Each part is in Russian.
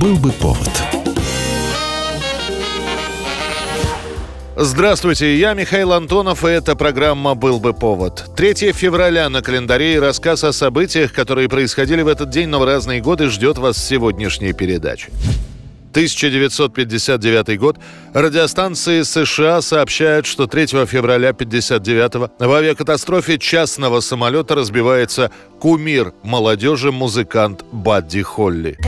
Был бы повод. Здравствуйте, я Михаил Антонов, и эта программа «Был бы повод». 3 февраля на календаре и рассказ о событиях, которые происходили в этот день, но в разные годы, ждет вас сегодняшняя передача. 1959 год. Радиостанции США сообщают, что 3 февраля 1959 в авиакатастрофе частного самолета разбивается кумир молодежи музыкант Бадди Холли.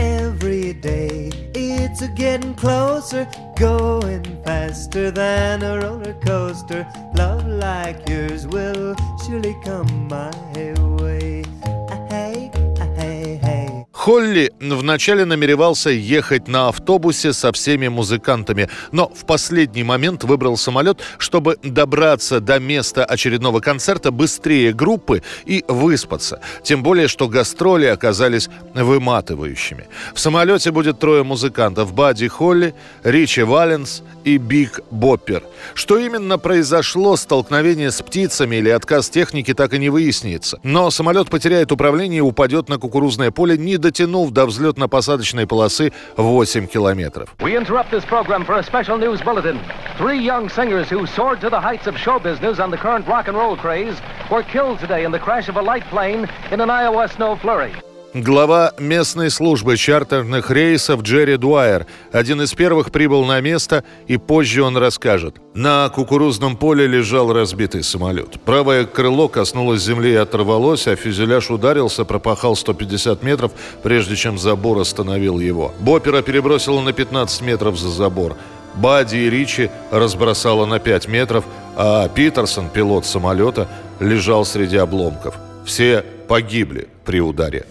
It's getting closer, going faster than a roller coaster. Love like yours will surely come my way. Холли вначале намеревался ехать на автобусе со всеми музыкантами, но в последний момент выбрал самолет, чтобы добраться до места очередного концерта быстрее группы и выспаться. Тем более, что гастроли оказались выматывающими. В самолете будет трое музыкантов – Бадди Холли, Ричи Валенс и Биг Боппер. Что именно произошло, столкновение с птицами или отказ техники, так и не выяснится. Но самолет потеряет управление и упадет на кукурузное поле, не до дотянув до взлетно-посадочной полосы 8 километров. Three young singers who soared to the heights of show business on the current rock and roll craze were killed today in the crash of a light plane in an Iowa snow flurry. Глава местной службы чартерных рейсов Джерри Дуайер один из первых прибыл на место, и позже он расскажет. На кукурузном поле лежал разбитый самолет. Правое крыло коснулось земли и оторвалось, а фюзеляж ударился, пропахал 150 метров, прежде чем забор остановил его. Бопера перебросило на 15 метров за забор. Бадди и Ричи разбросало на 5 метров, а Питерсон, пилот самолета, лежал среди обломков. Все погибли при ударе.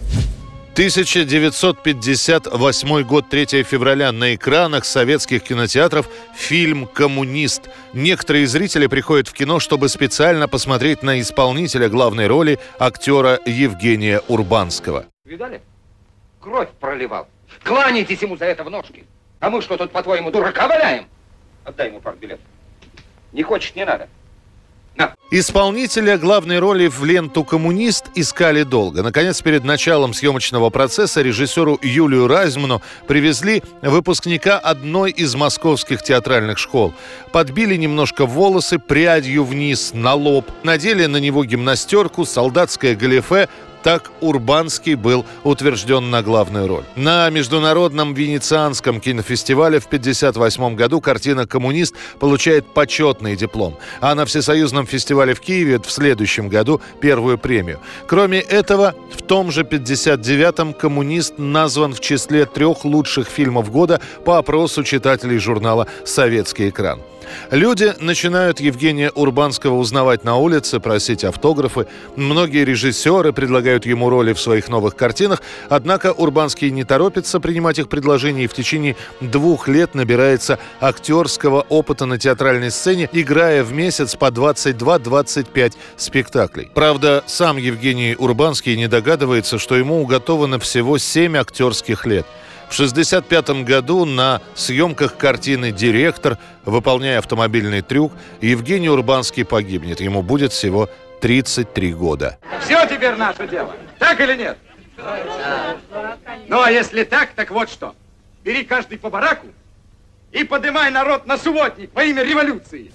1958 год, 3 февраля. На экранах советских кинотеатров фильм «Коммунист». Некоторые зрители приходят в кино, чтобы специально посмотреть на исполнителя главной роли актера Евгения Урбанского. Видали? Кровь проливал. Кланяйтесь ему за это в ножки. А мы что тут, по-твоему, дурака валяем? Отдай ему парк билет. Не хочешь, не надо. Исполнителя главной роли в ленту «Коммунист» искали долго. Наконец, перед началом съемочного процесса режиссеру Юлию Райзману привезли выпускника одной из московских театральных школ. Подбили немножко волосы прядью вниз на лоб, надели на него гимнастерку, солдатское галифе, так Урбанский был утвержден на главную роль. На Международном Венецианском кинофестивале в 1958 году картина «Коммунист» получает почетный диплом, а на Всесоюзном фестивале в Киеве в следующем году первую премию. Кроме этого, в том же 59-м «Коммунист» назван в числе трех лучших фильмов года по опросу читателей журнала «Советский экран». Люди начинают Евгения Урбанского узнавать на улице, просить автографы. Многие режиссеры предлагают ему роли в своих новых картинах, однако Урбанский не торопится принимать их предложения и в течение двух лет набирается актерского опыта на театральной сцене, играя в месяц по 22-25 спектаклей. Правда, сам Евгений Урбанский не догадывается, что ему уготовано всего 7 актерских лет – в 1965 году на съемках картины «Директор», выполняя автомобильный трюк, Евгений Урбанский погибнет. Ему будет всего 33 года. Все теперь наше дело. Так или нет? Ну, а если так, так вот что. Бери каждый по бараку и поднимай народ на субботник во имя революции.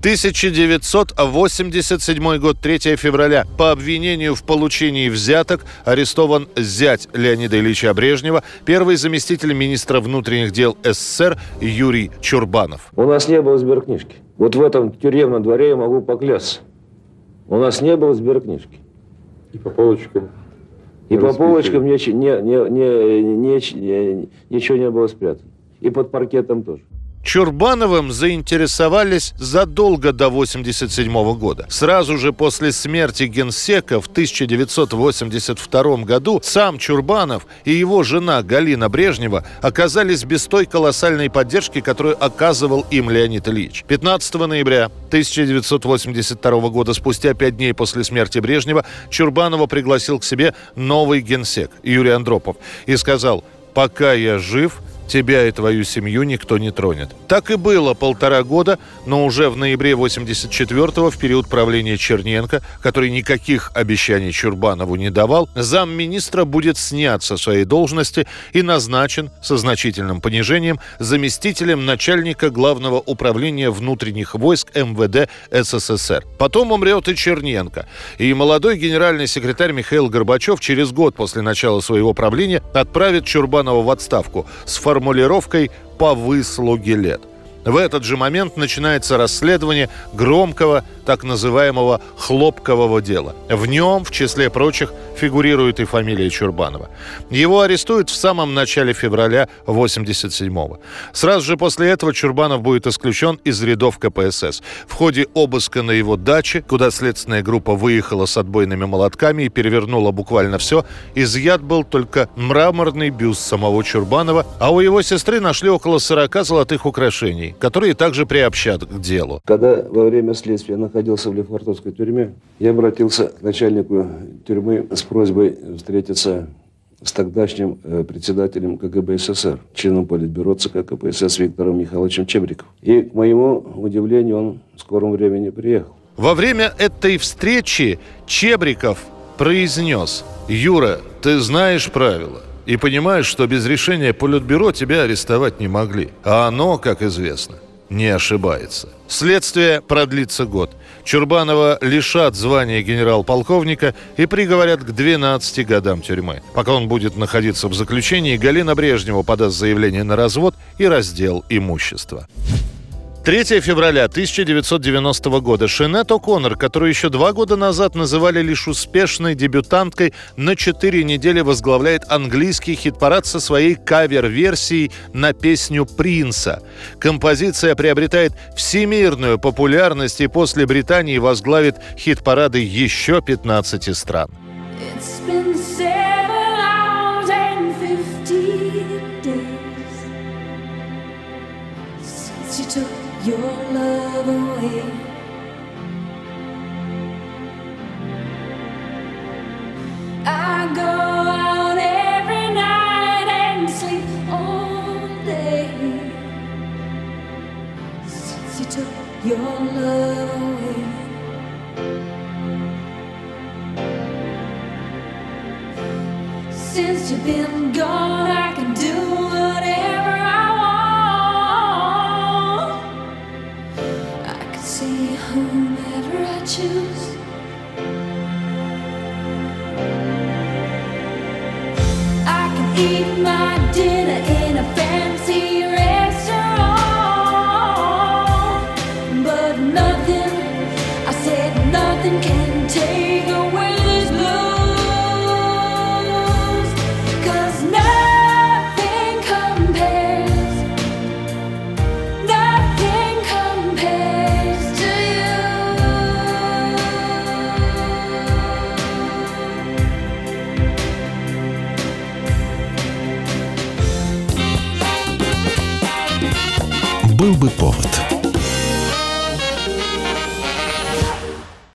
1987 год, 3 февраля. По обвинению в получении взяток арестован зять Леонида Ильича Брежнева, первый заместитель министра внутренних дел СССР Юрий Чурбанов. У нас не было сберкнижки. Вот в этом тюремном дворе я могу поклясться. У нас не было сберкнижки. И по полочкам. И по полочкам не, не, не, не, ничего не было спрятано. И под паркетом тоже. Чурбановым заинтересовались задолго до 1987 года. Сразу же после смерти генсека в 1982 году сам Чурбанов и его жена Галина Брежнева оказались без той колоссальной поддержки, которую оказывал им Леонид Ильич. 15 ноября 1982 года, спустя пять дней после смерти Брежнева, Чурбанова пригласил к себе новый генсек Юрий Андропов и сказал «Пока я жив, тебя и твою семью никто не тронет. Так и было полтора года, но уже в ноябре 84-го, в период правления Черненко, который никаких обещаний Чурбанову не давал, замминистра будет снят со своей должности и назначен со значительным понижением заместителем начальника Главного управления внутренних войск МВД СССР. Потом умрет и Черненко. И молодой генеральный секретарь Михаил Горбачев через год после начала своего правления отправит Чурбанова в отставку с формулировкой «по выслуге лет». В этот же момент начинается расследование громкого так называемого «хлопкового дела». В нем, в числе прочих, фигурирует и фамилия Чурбанова. Его арестуют в самом начале февраля 87-го. Сразу же после этого Чурбанов будет исключен из рядов КПСС. В ходе обыска на его даче, куда следственная группа выехала с отбойными молотками и перевернула буквально все, изъят был только мраморный бюст самого Чурбанова, а у его сестры нашли около 40 золотых украшений, которые также приобщат к делу. Когда во время следствия находился в Лефортовской тюрьме, я обратился к начальнику тюрьмы с просьбой встретиться с тогдашним э, председателем КГБ СССР, членом Политбюро ЦК КПСС Виктором Михайловичем Чебриков. И, к моему удивлению, он в скором времени приехал. Во время этой встречи Чебриков произнес «Юра, ты знаешь правила и понимаешь, что без решения Политбюро тебя арестовать не могли. А оно, как известно, не ошибается. Следствие продлится год. Чурбанова лишат звания генерал-полковника и приговорят к 12 годам тюрьмы. Пока он будет находиться в заключении, Галина Брежнева подаст заявление на развод и раздел имущества. 3 февраля 1990 года Шинет О'Коннор, которую еще два года назад называли лишь успешной дебютанткой, на четыре недели возглавляет английский хит-парад со своей кавер-версией на песню «Принца». Композиция приобретает всемирную популярность и после Британии возглавит хит-парады еще 15 стран. It's been seven your love away. I go out every night and sleep all day since you took your love away. Since you've been gone, I can do whomever I choose. I can eat my dinner in a fancy restaurant, but nothing, I said nothing can take Был бы повод.